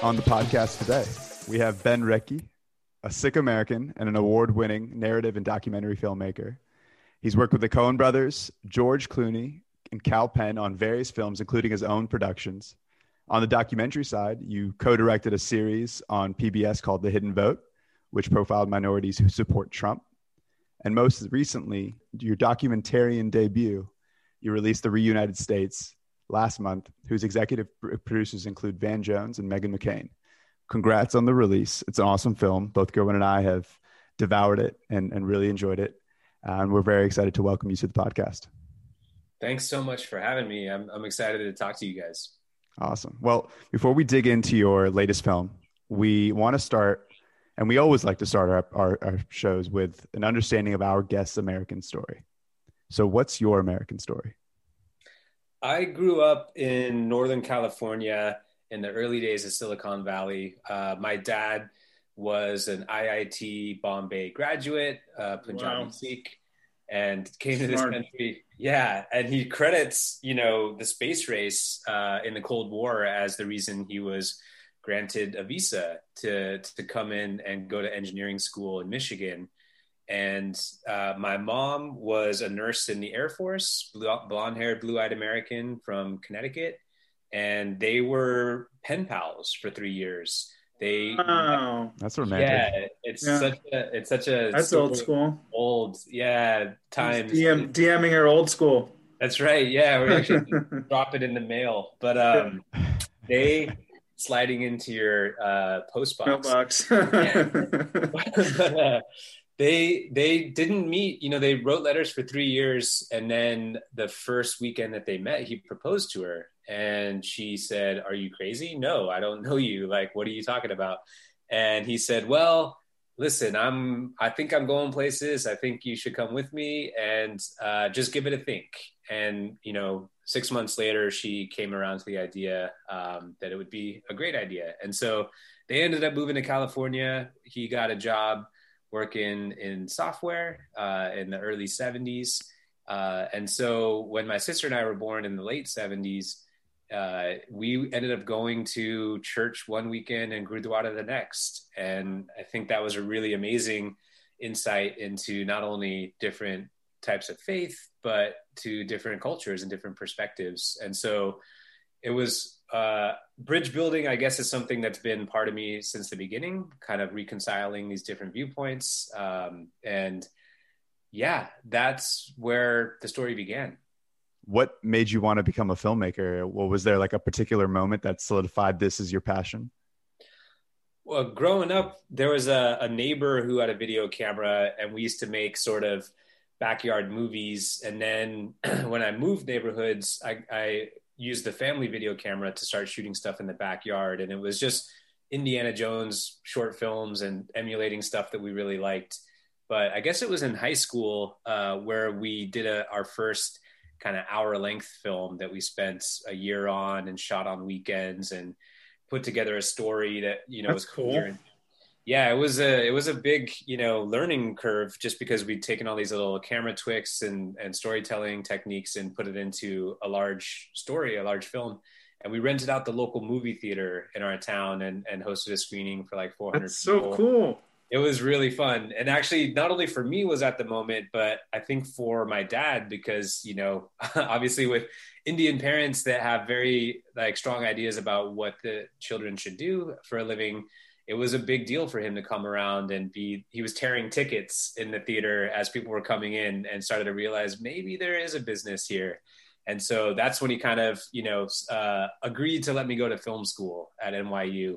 On the podcast today, we have Ben Rekhi, a Sikh American and an award winning narrative and documentary filmmaker. He's worked with the Coen brothers, George Clooney, and Kal Penn on various films, including his own productions. On the documentary side, you co directed a series on PBS called The Hidden Vote, which profiled minorities who support Trump. And most recently, your documentarian debut, you released The Reunited States last month, whose executive producers include Van Jones and Meghan McCain. Congrats on the release. It's an awesome film. Both Gerwin and I have devoured it and, and really enjoyed it. Uh, and we're very excited to welcome you to the podcast. Thanks so much for having me. I'm, I'm excited to talk to you guys. Awesome. Well, before we dig into your latest film, we want to start, and we always like to start our, our, our shows with an understanding of our guest's American story. So, what's your American story? I grew up in Northern California in the early days of Silicon Valley. Uh, my dad was an IIT Bombay graduate, uh, Punjabi Wow. Sikh, and came to this country. Yeah, and he credits you know the space race uh, in the Cold War as the reason he was granted a visa to to come in and go to engineering school in Michigan. And uh, my mom was a nurse in the Air Force, blonde haired, blue eyed American from Connecticut. And they were pen pals for three years. They, Wow, That's romantic. yeah, it's Yeah. such a, it's such a that's story old school. Old, yeah, times. DM, DMing her old school. That's right. Yeah, we're actually drop it in the mail. But um, they sliding into your uh, post box. Mailbox. but, uh, they they didn't meet you know they wrote letters for three years and then the first weekend that they met he proposed to her and she said are you crazy? No i don't know you. Like what are you talking about? And he said well listen i'm i think i'm going places. I think you should come with me and uh, just give it a think. And you know six months later she came around to the idea um, that it would be a great idea. And so they ended up moving to california. He got a job working in software uh, in the early 70s. Uh, and so when my sister and I were born in the late 70s, uh, we ended up going to church one weekend and Gurdwara the next. And I think that was a really amazing insight into not only different types of faith, but to different cultures and different perspectives. And so it was uh, bridge building, I guess, is something that's been part of me since the beginning, kind of reconciling these different viewpoints. Um, and yeah, that's where the story began. What made you want to become a filmmaker? Well, was there like a particular moment that solidified this as your passion? Well, growing up, there was a, a neighbor who had a video camera, and we used to make sort of backyard movies. And then when I moved neighborhoods, I, I used the family video camera to start shooting stuff in the backyard. And it was just Indiana Jones short films and emulating stuff that we really liked. But I guess it was in high school uh, where we did a, our first kind of hour length film that we spent a year on and shot on weekends and put together a story that you know That's was cool. coherent. Yeah, it was a it was a big you know learning curve just because we'd taken all these little camera tricks and and storytelling techniques and put it into a large story, a large film. And we rented out the local movie theater in our town and and hosted a screening for like 400 That's so people cool. it was really fun and actually not only for me was at the moment but i think for my dad because you know obviously with indian parents that have very like strong ideas about what the children should do for a living it was a big deal for him to come around and be he was tearing tickets in the theater as people were coming in and started to realize maybe there is a business here. And so that's when he kind of you know uh, agreed to let me go to film school at nyu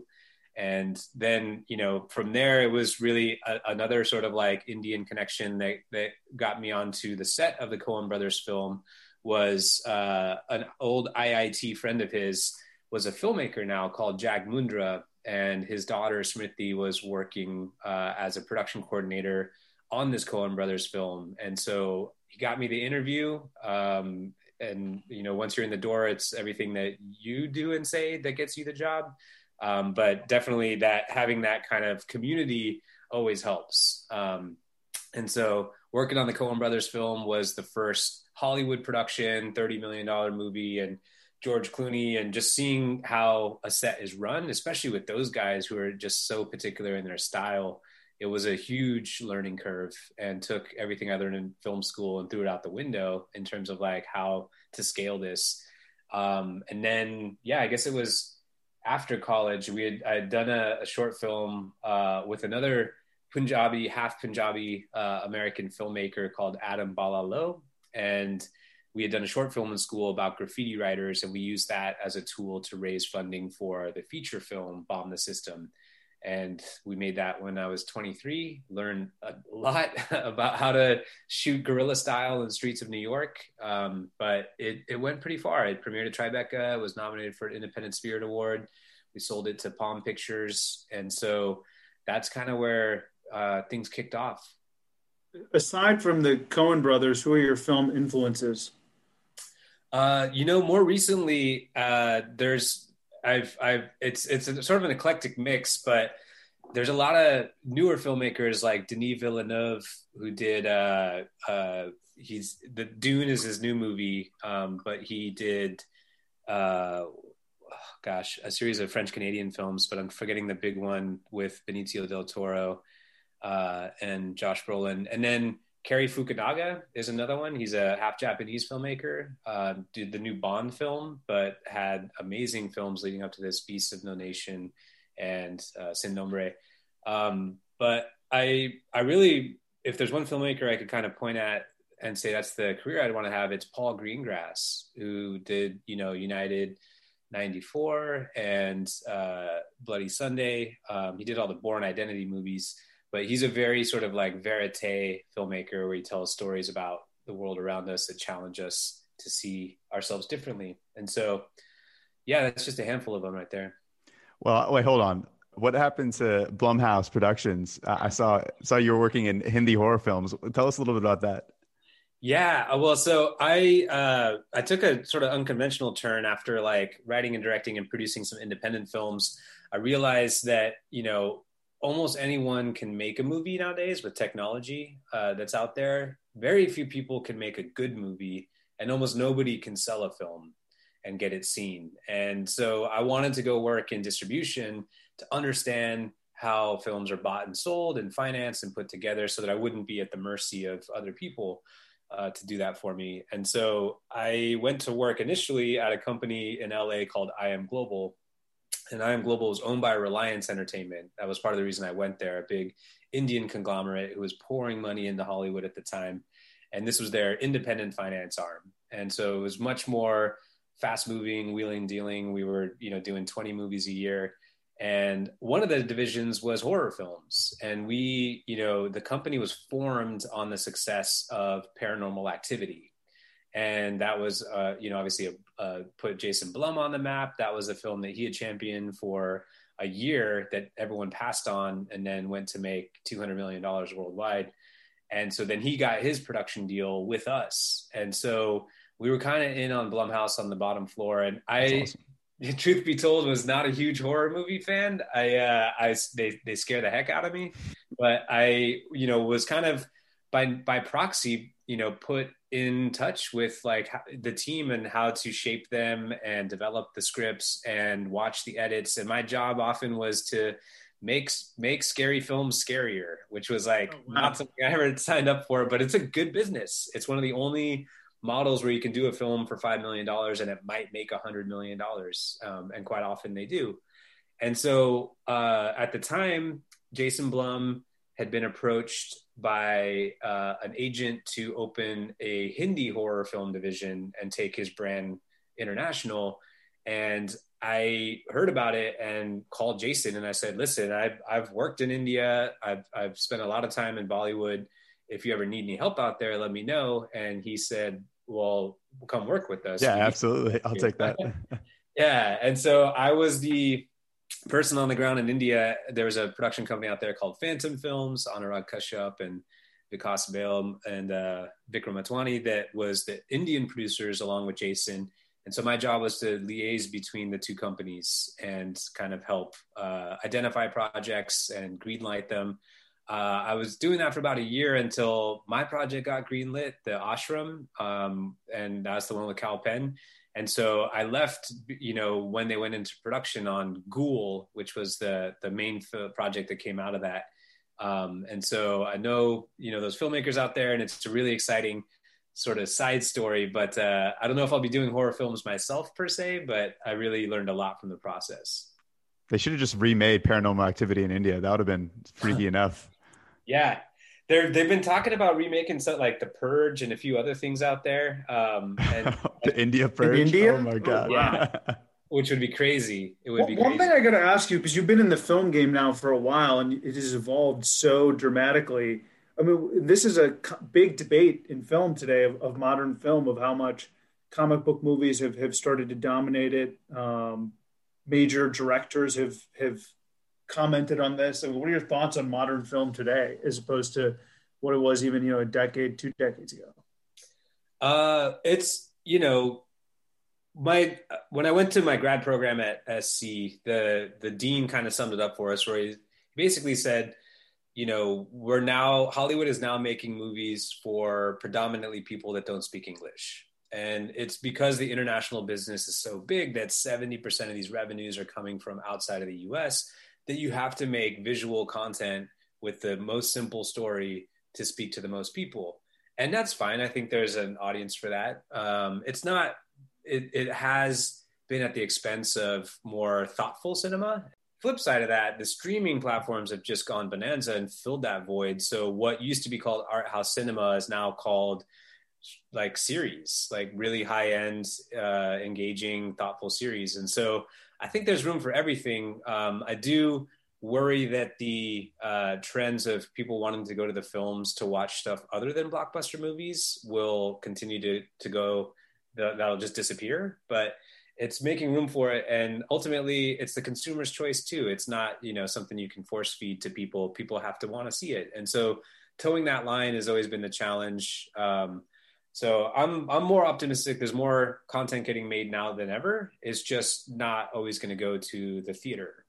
and then you know from there it was really a, another sort of like indian connection that that got me onto the set of the coen brothers film was uh, an old IIT friend of his was a filmmaker now called Jag Mundhra, and his daughter Smriti was working uh, as a production coordinator on this Coen Brothers film, and so he got me the interview. Um, and you know, once you're in the door, it's everything that you do and say that gets you the job. Um, but definitely that having that kind of community always helps. Um, and so working on the Coen Brothers film was the first Hollywood production, $30 million movie, and George Clooney, and just seeing how a set is run, especially with those guys who are just so particular in their style. It was a huge learning curve and took everything I learned in film school and threw it out the window in terms of like how to scale this. Um, and then, yeah, I guess it was after college, we had I had done a, a short film uh, with another Punjabi, half Punjabi uh, American filmmaker called Adam Bhala Lough, and we had done a short film in school about graffiti writers, and we used that as a tool to raise funding for the feature film Bomb the System. And we made that when I was 23. Learned a lot about how to shoot guerrilla style in the streets of New York, um, but it, it went pretty far. It premiered at Tribeca, was nominated for an Independent Spirit Award. We sold it to Palm Pictures, and so that's kind of where uh, things kicked off. Aside from the Coen brothers, who are your film influences? Uh, you know, more recently, uh, there's I've I've it's it's a, sort of an eclectic mix, but there's a lot of newer filmmakers like Denis Villeneuve who did uh, uh, he's the Dune is his new movie, um, but he did uh, gosh a series of French Canadian films, but I'm forgetting the big one with Benicio del Toro uh, and Josh Brolin, and then Cary Fukunaga is another one. He's a half Japanese filmmaker. Uh, did the new Bond film, but had amazing films leading up to this: Beasts of No Nation and uh, Sin Nombre. Um, but I, I really, if there's one filmmaker I could kind of point at and say that's the career I'd want to have, it's Paul Greengrass, who did, you know, United 94 and uh, Bloody Sunday. Um, he did all the Bourne Identity movies but he's a very sort of like verite filmmaker where he tells stories about the world around us that challenge us to see ourselves differently. And so, yeah, that's just a handful of them right there. Well, wait, hold on. What happened to Blumhouse Productions? I saw saw you were working in Hindi horror films. Tell us a little bit about that. Yeah, uh, well, so I uh, I took a sort of unconventional turn after like writing and directing and producing some independent films. I realized that you know almost anyone can make a movie nowadays with technology uh, that's out there. Very few people can make a good movie, and almost nobody can sell a film and get it seen. And so I wanted to go work in distribution to understand how films are bought and sold and financed and put together so that I wouldn't be at the mercy of other people uh, to do that for me. And so I went to work initially at a company in LA called IM Global, and IM Global was owned by Reliance Entertainment. That was part of the reason I went there, a big Indian conglomerate who was pouring money into Hollywood at the time. And this was their independent finance arm. And so it was much more fast moving, wheeling, dealing. We were, you know, doing 20 movies a year. And one of the divisions was horror films. And we, you know, the company was formed on the success of paranormal activity and that was uh, you know obviously a, uh, put Jason Blum on the map. That was a film that he had championed for a year that everyone passed on, and then went to make two hundred million dollars worldwide. And so then he got his production deal with us, and so we were kind of in on Blumhouse on the bottom floor. And I, awesome. truth be told, was not a huge horror movie fan. I, uh, I they they scare the heck out of me, but I you know was kind of by by proxy you know put in touch with like the team and how to shape them and develop the scripts and watch the edits. And my job often was to make make scary films scarier which was like oh, wow. not something i ever signed up for but it's a good business. It's one of the only models where you can do a film for five million dollars and it might make a hundred million dollars um, and quite often they do. And so uh, at the time jason blum had been approached by uh, an agent to open a Hindi horror film division and take his brand international. And I heard about it and called Jason and I said, listen, I've, I've worked in India. I've, I've spent a lot of time in Bollywood. If you ever need any help out there, let me know. And he said, well, come work with us. Yeah, absolutely. I'll take that. yeah, and so I was the person on the ground in India. There was a production company out there called Phantom Films, Anurag Kashyap and Vikas Bahl and uh, Vikram Motwane that was the Indian producers along with Jason. And so my job was to liaise between the two companies and kind of help uh, identify projects and greenlight them. Uh, I was doing that for about a year until my project got greenlit, the Ashram, um, and that's the one with Kal Penn. And so I left, you know, when they went into production on Ghoul, which was the the main project that came out of that. Um, and so I know, you know, those filmmakers out there, and it's a really exciting sort of side story. But uh, I don't know if I'll be doing horror films myself per se, but I really learned a lot from the process. They should have just remade Paranormal Activity in India. That would have been freaky enough. Yeah, they're they've been talking about remaking stuff like The Purge and a few other things out there. Um, and, the India Purge. In India? Oh my god. Oh, yeah. Which would be crazy. It would well, be one thing I got to ask you because you've been in the film game now for a while and it has evolved so dramatically. I mean, this is a big debate in film today of, of modern film of how much comic book movies have, have started to dominate it. Um, major directors have have commented on this. I mean, what are your thoughts on modern film today, as opposed to what it was even you know a decade, two decades ago? Uh, it's you know my when I went to my grad program at SC, the the dean kind of summed it up for us, where he basically said, you know, we're now Hollywood is now making movies for predominantly people that don't speak English. And it's because the international business is so big that 70% of these revenues are coming from outside of the US that you have to make visual content with the most simple story to speak to the most people. And that's fine. I think there's an audience for that. Um, it's not, it, it has been at the expense of more thoughtful cinema. Flip side of that, the streaming platforms have just gone bonanza and filled that void. So what used to be called art house cinema is now called like series, like really high end, uh, engaging, thoughtful series. And so I think there's room for everything. Um, I do worry that the uh, trends of people wanting to go to the films to watch stuff other than blockbuster movies will continue to to go. That'll just disappear. But it's making room for it, and ultimately, it's the consumer's choice too. It's not you know something you can force feed to people. People have to want to see it, and so towing that line has always been the challenge. Um, so I'm I'm more optimistic. There's more content getting made now than ever. It's just not always going to go to the theater.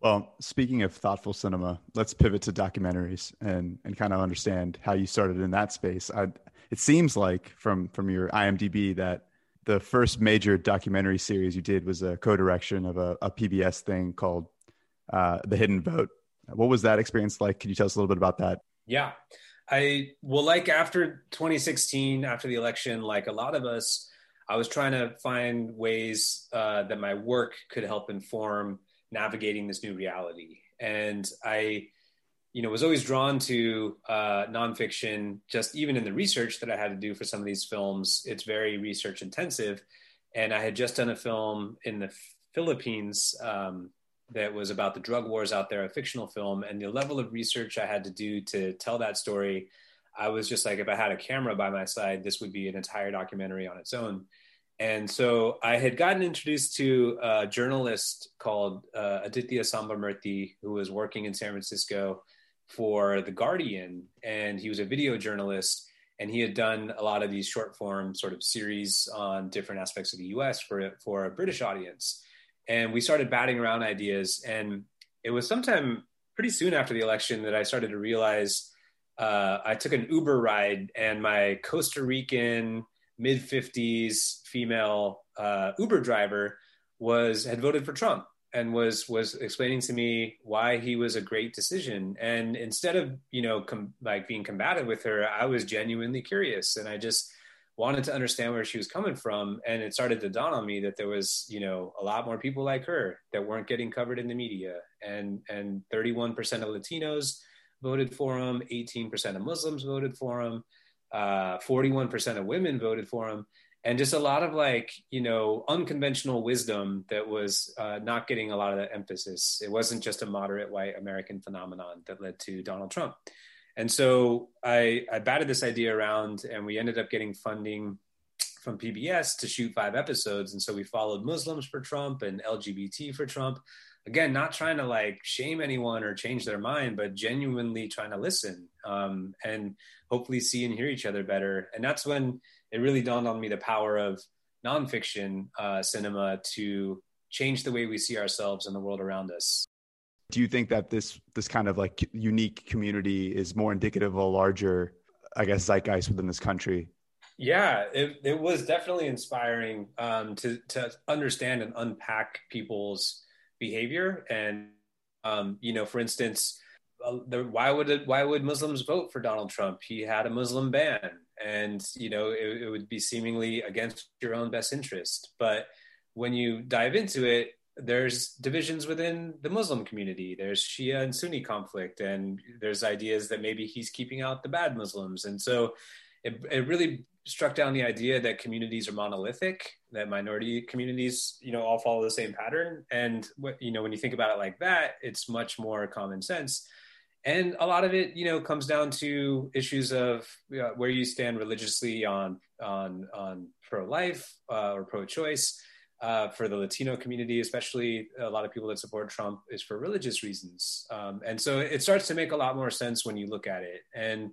Well, speaking of thoughtful cinema, let's pivot to documentaries and and kind of understand how you started in that space. I, it seems like from from your IMDb that the first major documentary series you did was a co-direction of a, a PBS thing called uh, The Hidden Vote. What was that experience like? Can you tell us a little bit about that? Yeah. I well, like after 2016, after the election, like a lot of us, I was trying to find ways uh, that my work could help inform navigating this new reality. And I, you know, was always drawn to uh, nonfiction. Just even in the research that I had to do for some of these films, it's very research intensive. And I had just done a film in the Philippines um, that was about the drug wars out there, a fictional film, and the level of research I had to do to tell that story, I was just like, if I had a camera by my side, this would be an entire documentary on its own. And so I had gotten introduced to a journalist called uh, Aditya Sambamurthy, who was working in San Francisco for The Guardian, and he was a video journalist. And he had done a lot of these short form sort of series on different aspects of the US for, for a British audience and we started batting around ideas. And it was sometime pretty soon after the election that I started to realize uh, I took an Uber ride, and my Costa Rican mid 50s female uh, Uber driver was had voted for Trump and was was explaining to me why he was a great decision and instead of you know com- like being combative with her i was genuinely curious and i just wanted to understand where she was coming from and it started to dawn on me that there was you know a lot more people like her that weren't getting covered in the media. And and 31% of latinos voted for him 18% of muslims voted for him uh, 41% of women voted for him and just a lot of like you know unconventional wisdom that was uh, not getting a lot of the emphasis. It wasn't just a moderate white american phenomenon that led to donald trump and so I, I batted this idea around and we ended up getting funding from PBS to shoot five episodes, and so we followed Muslims for Trump and LGBT for Trump. Again, not trying to like shame anyone or change their mind, but genuinely trying to listen um, and hopefully see and hear each other better. And that's when it really dawned on me the power of nonfiction uh, cinema to change the way we see ourselves and the world around us. Do you think that this this kind of like unique community is more indicative of a larger, I guess, zeitgeist within this country? Yeah, it, it was definitely inspiring um, to to understand and unpack people's behavior, and um, you know, for instance, uh, the, why would it, why would Muslims vote for Donald Trump? He had a Muslim ban, and you know, it, it would be seemingly against your own best interest, but when you dive into it, there's divisions within the Muslim community. There's Shia and Sunni conflict, and there's ideas that maybe he's keeping out the bad Muslims. And so it, it really struck down the idea that communities are monolithic, that minority communities, you know, all follow the same pattern. And you know, when you think about it like that, it's much more common sense. And a lot of it, you know, comes down to issues of uh, where you stand religiously on on on pro life uh, or pro choice uh, for the Latino community, especially a lot of people that support Trump, is for religious reasons. Um, and so it starts to make a lot more sense when you look at it. And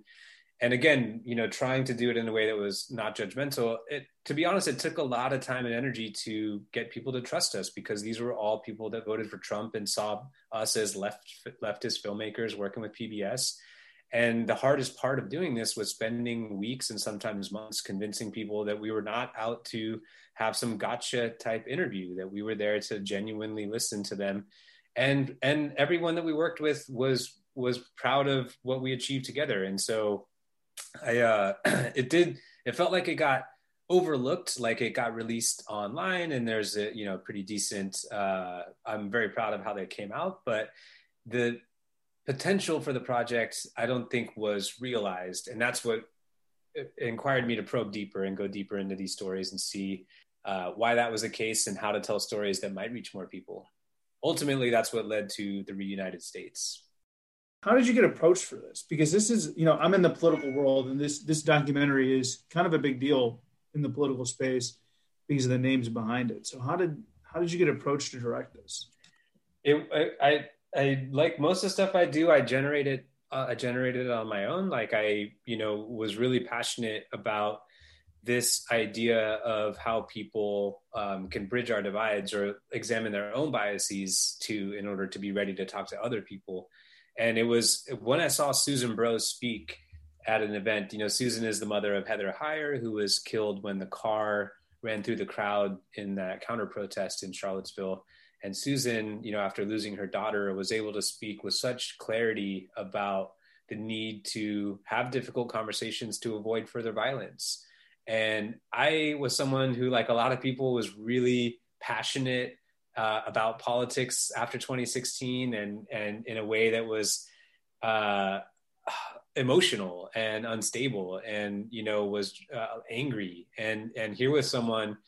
and again, you know, trying to do it in a way that was not judgmental. It, to be honest, it took a lot of time and energy to get people to trust us because these were all people that voted for Trump and saw us as left leftist filmmakers working with PBS. And the hardest part of doing this was spending weeks and sometimes months convincing people that we were not out to have some gotcha type interview, that we were there to genuinely listen to them. And and everyone that we worked with was was proud of what we achieved together. And so I uh it did it felt like it got overlooked like it got released online and there's a you know pretty decent uh i'm very proud of how they came out but the potential for the project i don't think was realized and that's what inquired me to probe deeper and go deeper into these stories and see uh, why that was the case and how to tell stories that might reach more people. Ultimately, that's what led to the reunited states. How did you get approached for this? Because this is, you know, I'm in the political world, and this this documentary is kind of a big deal in the political space because of the names behind it. So how did how did you get approached to direct this? It, I, I, like most of the stuff I do. I generated uh, I generated it on my own. Like I, you know, was really passionate about this idea of how people um, can bridge our divides or examine their own biases to in order to be ready to talk to other people and it was when i saw susan bro speak at an event you know susan is the mother of heather heyer who was killed when the car ran through the crowd in that counter protest in charlottesville and susan you know after losing her daughter was able to speak with such clarity about the need to have difficult conversations to avoid further violence and I was someone who, like a lot of people, was really passionate uh, about politics after 2016, and and in a way that was uh, emotional and unstable, and you know was uh, angry. And and here was someone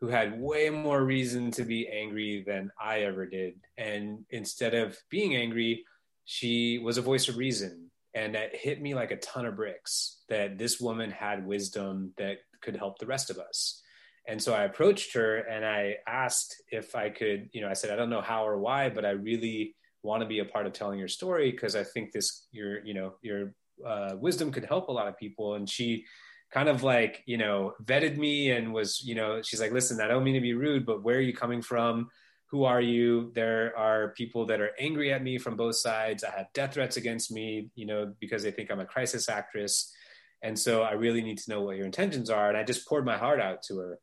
who had way more reason to be angry than I ever did. And instead of being angry, she was a voice of reason. And that hit me like a ton of bricks that this woman had wisdom that could help the rest of us. And so i approached her and i asked if i could you know i said i don't know how or why but i really want to be a part of telling your story because i think this your you know your uh, wisdom could help a lot of people. And she kind of like you know vetted me and was you know she's like listen i don't mean to be rude but where are you coming from? Who are you? There are people that are angry at me from both sides. I have death threats against me you know because they think i'm a crisis actress. And so i really need to know what your intentions are. And i just poured my heart out to her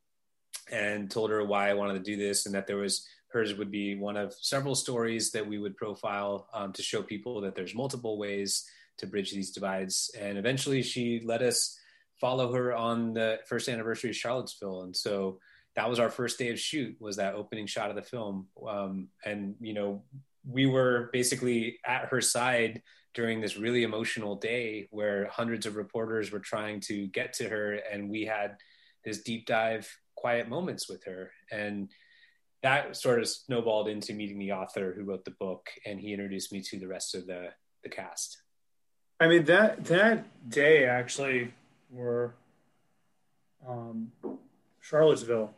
and told her why i wanted to do this and that there was hers would be one of several stories that we would profile um, to show people that there's multiple ways to bridge these divides. And eventually she let us follow her on the first anniversary of charlottesville and so that was our first day of shoot was that opening shot of the film. Um, and you know we were basically at her side during this really emotional day where hundreds of reporters were trying to get to her and we had this deep dive quiet moments with her. And that sort of snowballed into meeting the author who wrote the book and he introduced me to the rest of the the cast. I mean that that day actually were um Charlottesville.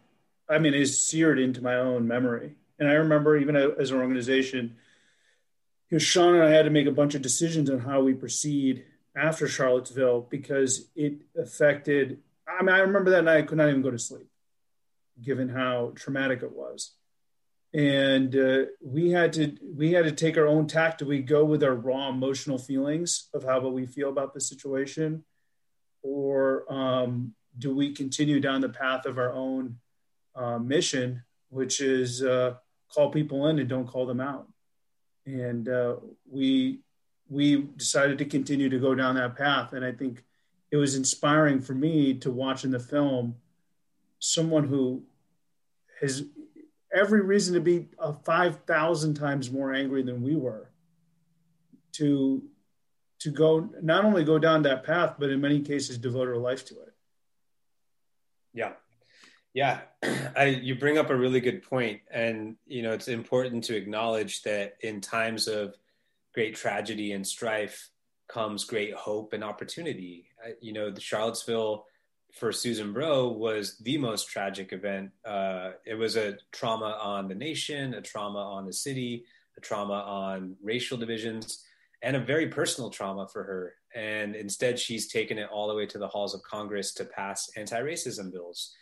I mean, is seared into my own memory. And I remember even as an organization, know, Sean and I had to make a bunch of decisions on how we proceed after Charlottesville because it affected. I mean, I remember that night I could not even go to sleep, given how traumatic it was, and uh, we had to we had to take our own tact. Do we go with our raw emotional feelings of how we feel about the situation, or um, do we continue down the path of our own uh, mission, which is uh, call people in and don't call them out? And uh, we we decided to continue to go down that path. And I think it was inspiring for me to watch in the film someone who has every reason to be a 5,000 times more angry than we were to to go not only go down that path but in many cases devote her life to it yeah yeah I, you bring up a really good point and you know it's important to acknowledge that in times of great tragedy and strife comes great hope and opportunity. You know, the Charlottesville for Susan Bro was the most tragic event. Uh, it was a trauma on the nation, a trauma on the city, a trauma on racial divisions, and a very personal trauma for her. And instead, she's taken it all the way to the halls of Congress to pass anti racism bills.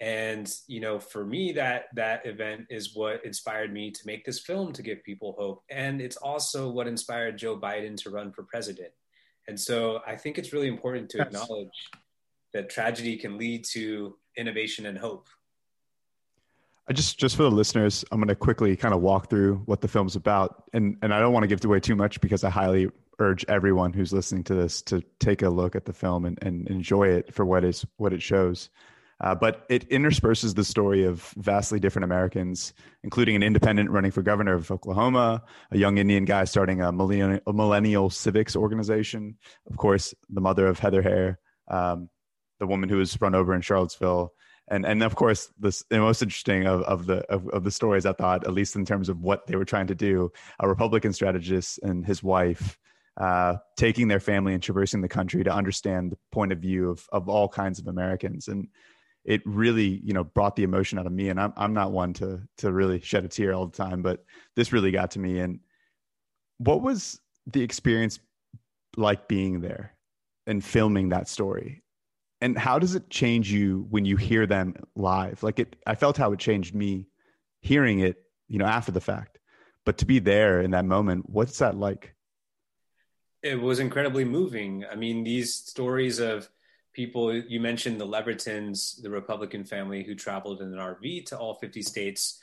And you know for me that that event is what inspired me to make this film to give people hope. And it's also what inspired joe biden to run for president. And so i think it's really important to acknowledge that tragedy can lead to innovation and hope I just just for the listeners, I'm going to quickly kind of walk through what the film's about, and and I don't want to give away too much because I highly urge everyone who's listening to this to take a look at the film and, and enjoy it for what is what it shows. Uh, but it intersperses the story of vastly different Americans, including an independent running for governor of Oklahoma, a young Indian guy starting a millennial, a millennial civics organization, of course, the mother of Heather Heyer, um, the woman who was run over in Charlottesville, and and of course this, the most interesting of, of the of, of the stories I thought, at least in terms of what they were trying to do, a Republican strategist and his wife. Uh, taking their family and traversing the country to understand the point of view of, of all kinds of Americans. And it really you know brought the emotion out of me and i'm i'm not one to to really shed a tear all the time but this really got to me and what was the experience like being there and filming that story and how does it change you when you hear them live like it i felt how it changed me hearing it you know after the fact but to be there in that moment what's that like it was incredibly moving i mean these stories of people you mentioned the Levertons, the Republican family who traveled in an RV to all 50 states.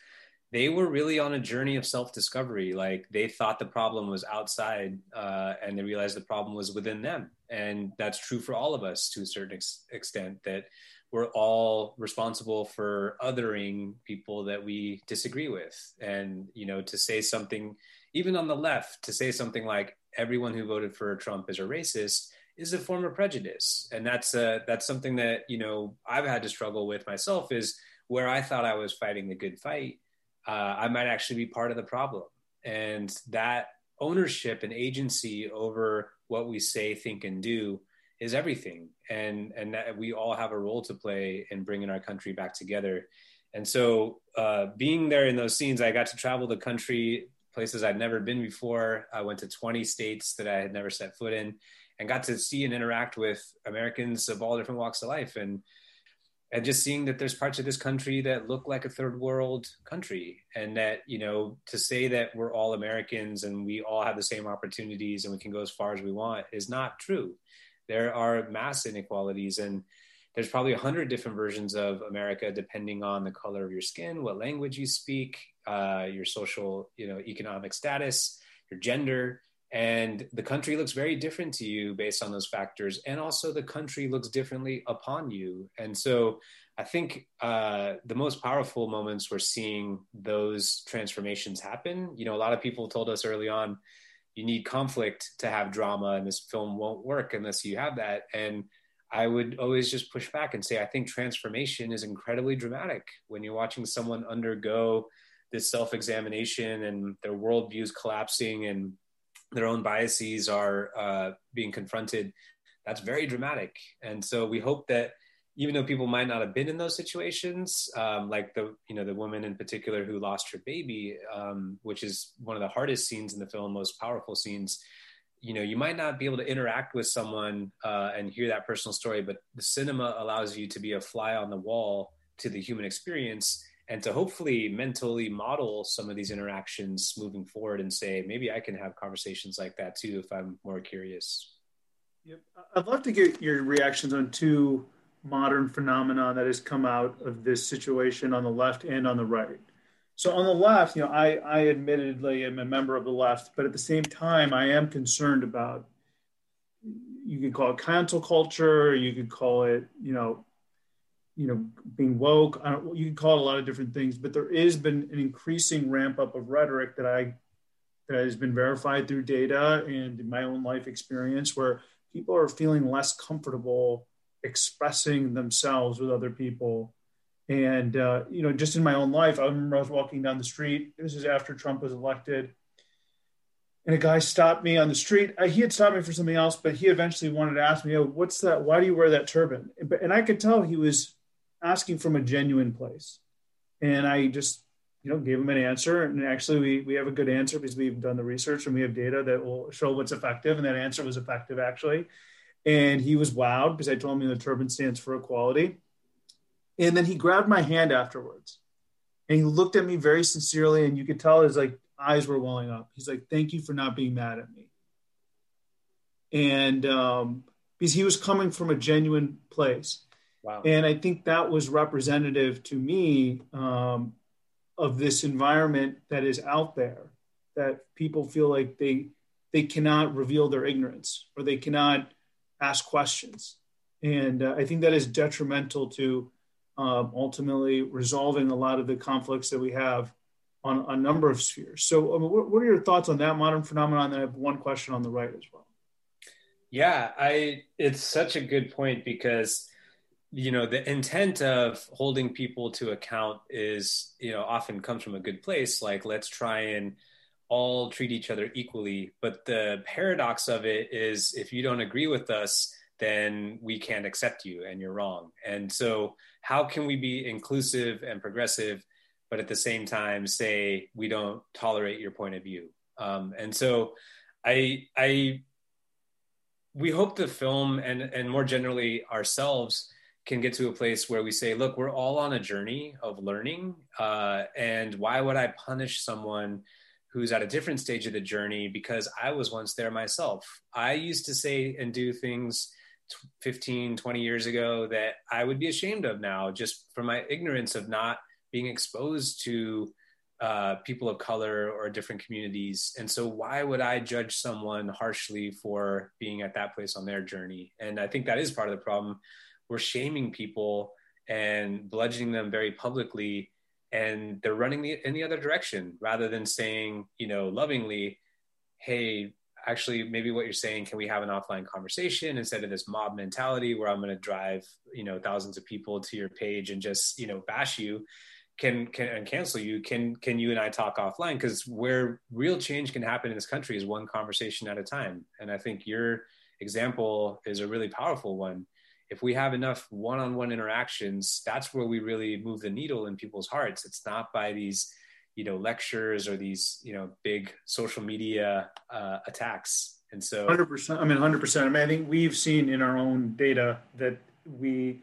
They were really on a journey of self discovery. Like they thought the problem was outside, uh, and they realized the problem was within them. And that's true for all of us to a certain ex- extent. That we're all responsible for othering people that we disagree with. And you know, to say something, even on the left, to say something like everyone who voted for Trump is a racist is a form of prejudice and that's uh, that's something that you know i've had to struggle with myself is where i thought i was fighting the good fight uh, i might actually be part of the problem and that ownership and agency over what we say think and do is everything. And and that we all have a role to play in bringing our country back together. And so uh, being there in those scenes i got to travel the country places i'd never been before. I went to 20 states that i had never set foot in and got to see and interact with Americans of all different walks of life. And and just seeing that there's parts of this country that look like a third world country and that you know to say that we're all Americans and we all have the same opportunities and we can go as far as we want is not true. There are mass inequalities and there's probably a hundred different versions of America depending on the color of your skin, what language you speak, uh, your social, you know, economic status, your gender and the country looks very different to you based on those factors. And also the country looks differently upon you. And so i think uh, the most powerful moments were seeing those transformations happen. You know a lot of people told us early on you need conflict to have drama and this film won't work unless you have that. And i would always just push back and say i think transformation is incredibly dramatic. When you're watching someone undergo this self-examination and their worldviews collapsing and their own biases are uh, being confronted, that's very dramatic. And so we hope that even though people might not have been in those situations, um, like the you know the woman in particular who lost her baby, um, which is one of the hardest scenes in the film, most powerful scenes. You know, you might not be able to interact with someone uh, and hear that personal story, but the cinema allows you to be a fly on the wall to the human experience and to hopefully mentally model some of these interactions moving forward and say maybe I can have conversations like that too if I'm more curious. Yep. I'd love to get your reactions on two modern phenomenon that has come out of this situation on the left and on the right. So on the left, you know, I, I admittedly am a member of the left, but at the same time, I am concerned about. You could call it cancel culture. You could call it, you know, you know, being woke. you could call it a lot of different things, but there has been an increasing ramp up of rhetoric that I that has been verified through data and in my own life experience, where people are feeling less comfortable expressing themselves with other people. And, uh, you know, just in my own life, I remember I was walking down the street. This is after Trump was elected. And a guy stopped me on the street. he had stopped me for something else, but he eventually wanted to ask me, oh, what's that? Why do you wear that turban? And I could tell he was asking from a genuine place. And I just, you know, gave him an answer. And actually, we, we have a good answer because we've done the research and we have data that will show what's effective. And that answer was effective, actually. And he was wowed because I told him the turban stands for equality. And then he grabbed my hand afterwards and he looked at me very sincerely. And you could tell his like eyes were welling up. He's like, thank you for not being mad at me. And um, because he was coming from a genuine place. Wow. And I think that was representative to me um, of this environment that is out there that people feel like they they cannot reveal their ignorance or they cannot ask questions. And uh, I think that is detrimental to um, ultimately resolving a lot of the conflicts that we have on a number of spheres. So, um, what, what, are your thoughts on that modern phenomenon? And I have one question on the right as well. Yeah, I it's such a good point because you know the intent of holding people to account is you know often comes from a good place like let's try and all treat each other equally. But the paradox of it is if you don't agree with us, then we can't accept you and you're wrong. And so, how can we be inclusive and progressive, but at the same time say we don't tolerate your point of view? Um, and so, I, I, we hope the film and and more generally ourselves can get to a place where we say, look, we're all on a journey of learning, uh, and why would I punish someone? who's at a different stage of the journey because I was once there myself. I used to say and do things 15, 20 years ago that I would be ashamed of now just from my ignorance of not being exposed to uh, people of color or different communities. And so, why would I judge someone harshly for being at that place on their journey? And I think that is part of the problem. We're shaming people and bludgeoning them very publicly and they're running the, in the other direction rather than saying you know lovingly hey actually maybe what you're saying can we have an offline conversation instead of this mob mentality where i'm going to drive you know thousands of people to your page and just you know bash you can can and cancel you? Can can you and i talk offline? Because where real change can happen in this country is one conversation at a time. And i think your example is a really powerful one if we have enough one-on-one interactions that's where we really move the needle in people's hearts. It's not by these you know lectures or these you know big social media uh, attacks. And so 100% i mean 100% i mean i think we've seen in our own data that we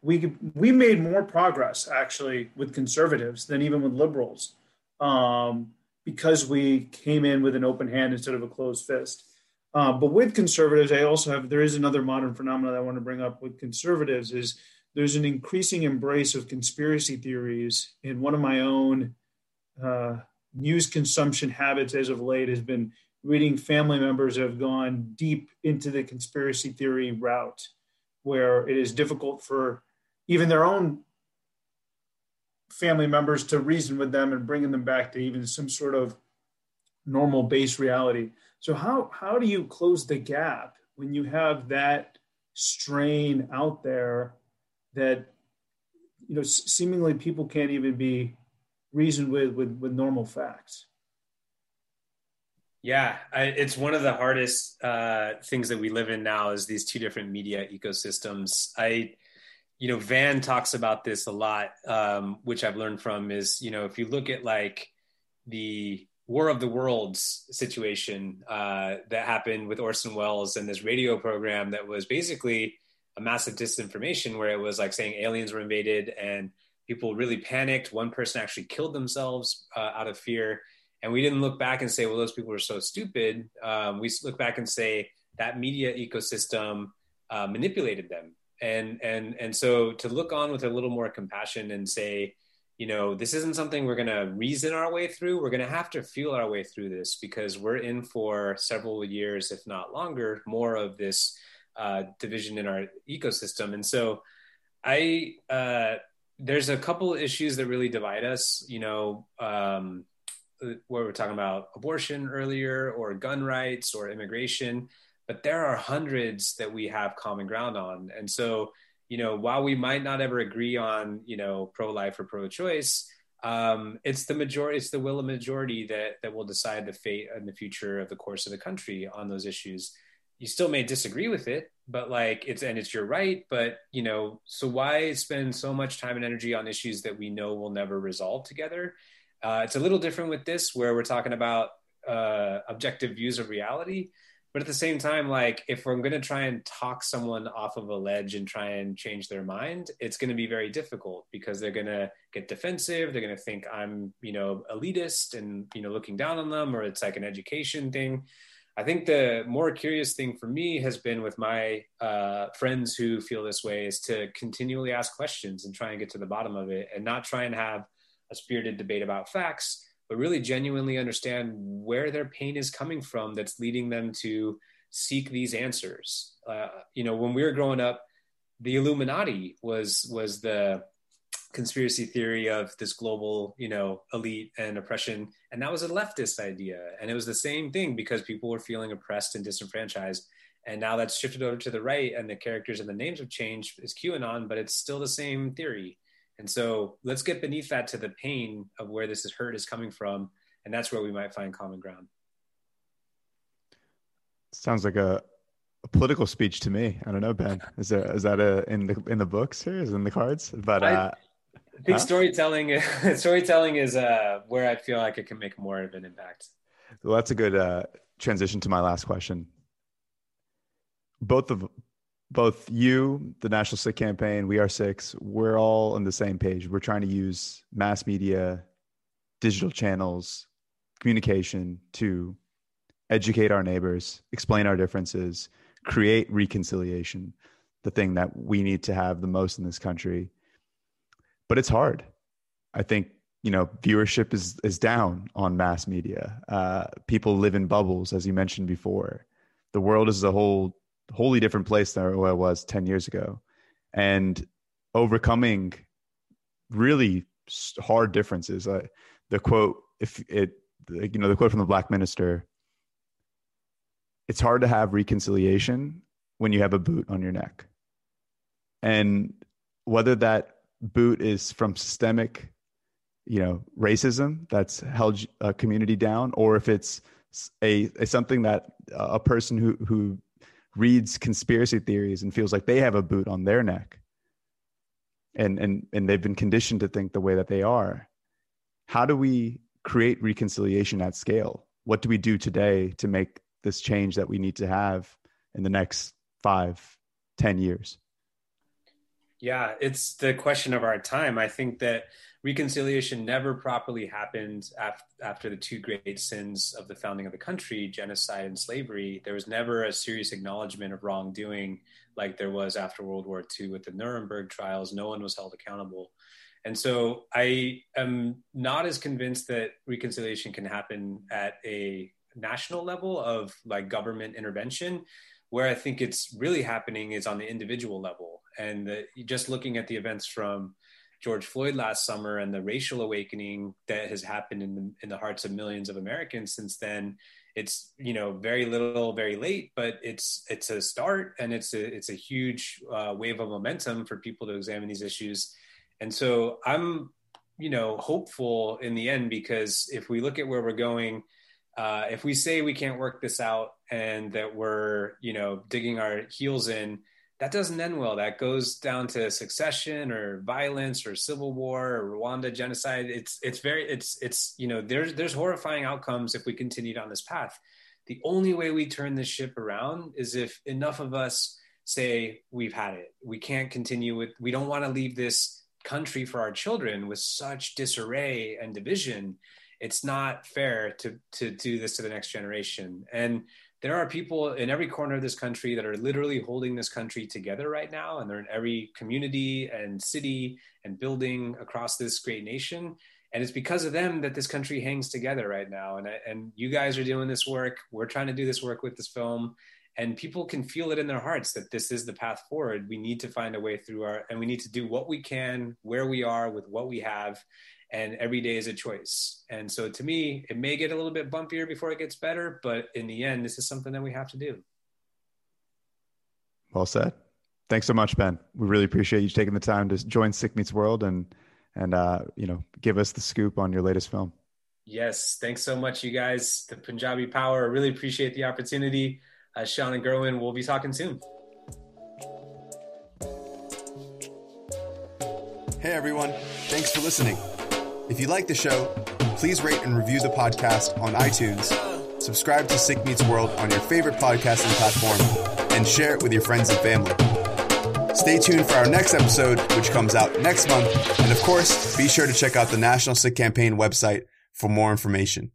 we we made more progress actually with conservatives than even with liberals um, because we came in with an open hand instead of a closed fist uh, but with conservatives, I also have there is another modern phenomenon I want to bring up with conservatives is there's an increasing embrace of conspiracy theories. And one of my own uh, news consumption habits as of late has been reading family members have gone deep into the conspiracy theory route, where it is difficult for even their own family members to reason with them and bringing them back to even some sort of normal base reality. So how how do you close the gap when you have that strain out there that you know seemingly people can't even be reasoned with with, with normal facts? Yeah, I, it's one of the hardest uh, things that we live in now is these two different media ecosystems. I you know, Van talks about this a lot, um, which I've learned from is, you know, if you look at like the War of the Worlds situation uh, that happened with Orson Welles and this radio program that was basically a massive disinformation where it was like saying aliens were invaded and people really panicked. One person actually killed themselves uh, out of fear. And we didn't look back and say, well, those people were so stupid. Um, we look back and say that media ecosystem uh, manipulated them. And, and, and so to look on with a little more compassion and say, you know, this isn't something we're going to reason our way through. We're going to have to feel our way through this because we're in for several years, if not longer, more of this uh, division in our ecosystem. And so I, uh, there's a couple issues that really divide us, you know, um, where we're talking about abortion earlier or gun rights or immigration, but there are hundreds that we have common ground on. And so, you know, while we might not ever agree on, you know, pro-life or pro-choice, um, it's the majority, it's the will of majority that that will decide the fate and the future of the course of the country on those issues. You still may disagree with it, but like it's and it's your right. But you know, so why spend so much time and energy on issues that we know will never resolve together? Uh, it's a little different with this, where we're talking about uh, objective views of reality but at the same time like if we're going to try and talk someone off of a ledge and try and change their mind it's going to be very difficult because they're going to get defensive they're going to think i'm you know elitist and you know looking down on them or it's like an education thing. I think the more curious thing for me has been with my uh, friends who feel this way is to continually ask questions and try and get to the bottom of it and not try and have a spirited debate about facts but really genuinely understand where their pain is coming from that's leading them to seek these answers. Uh, you know, when we were growing up, the Illuminati was was the conspiracy theory of this global, you know, elite and oppression, and that was a leftist idea, and it was the same thing because people were feeling oppressed and disenfranchised. And now that's shifted over to the right, and the characters and the names have changed. It's QAnon, but it's still the same theory. And so let's get beneath that to the pain of where this is hurt is coming from. And that's where we might find common ground. Sounds like a, a political speech to me. I don't know, Ben. Is there is that a, in the in the books here? Is in the cards? But uh, I think huh? storytelling storytelling is uh, where I feel like it can make more of an impact. Well, that's a good uh, transition to my last question. Both of both you, the National Sikh Campaign, We Are Sikhs, we're all on the same page. We're trying to use mass media, digital channels, communication to educate our neighbors, explain our differences, create reconciliation, the thing that we need to have the most in this country. But it's hard. I think you know viewership is is down on mass media. Uh, people live in bubbles, as you mentioned before. The world is a whole wholly different place than where I was 10 years ago. And overcoming really hard differences. The quote, if it, you know, the quote from the Black Minister, it's hard to have reconciliation when you have a boot on your neck. And whether that boot is from systemic, you know, racism that's held a community down, or if it's a, a something that a person who who reads conspiracy theories and feels like they have a boot on their neck. And and and they've been conditioned to think the way that they are. How do we create reconciliation at scale? What do we do today to make this change that we need to have in the next five ten years? Yeah it's the question of our time. I think that reconciliation never properly happened after the two great sins of the founding of the country, genocide and slavery. There was never a serious acknowledgement of wrongdoing like there was after World War II with the Nuremberg trials. No one was held accountable. And so I am not as convinced that reconciliation can happen at a national level of like government intervention. Where I think it's really happening is on the individual level. And the, just looking at the events from George Floyd last summer and the racial awakening that has happened in the, in the hearts of millions of Americans since then, it's you know very little, very late, but it's it's a start and it's a it's a huge uh, wave of momentum for people to examine these issues. And so I'm you know hopeful in the end because if we look at where we're going, uh, if we say we can't work this out and that we're you know digging our heels in that doesn't end well. That goes down to succession or violence or civil war or Rwanda genocide. It's it's very it's it's you know there's there's horrifying outcomes if we continue down this path. The only way we turn this ship around is if enough of us say we've had it. We can't continue with. We don't want to leave this country for our children with such disarray and division. It's not fair to to do this to the next generation and there are people in every corner of this country that are literally holding this country together right now and they're in every community and city and building across this great nation. And it's because of them that this country hangs together right now. And and you guys are doing this work. We're trying to do this work with this film. And people can feel it in their hearts that this is the path forward. We need to find a way through our and we need to do what we can where we are with what we have and every day is a choice. And so to me, it may get a little bit bumpier before it gets better, but in the end, this is something that we have to do. Well said. Thanks so much, Ben. We really appreciate you taking the time to join Sikh Meets World and and uh, you know give us the scoop on your latest film. Yes, thanks so much, you guys. The Punjabi Power. I really appreciate the opportunity. Uh, Sean and Gerwin, we'll be talking soon. Hey everyone, thanks for listening. If you like the show, please rate and review the podcast on iTunes, subscribe to Sikh Meets World on your favorite podcasting platform, and share it with your friends and family. Stay tuned for our next episode, which comes out next month. And of course, be sure to check out the National Sikh Campaign website for more information.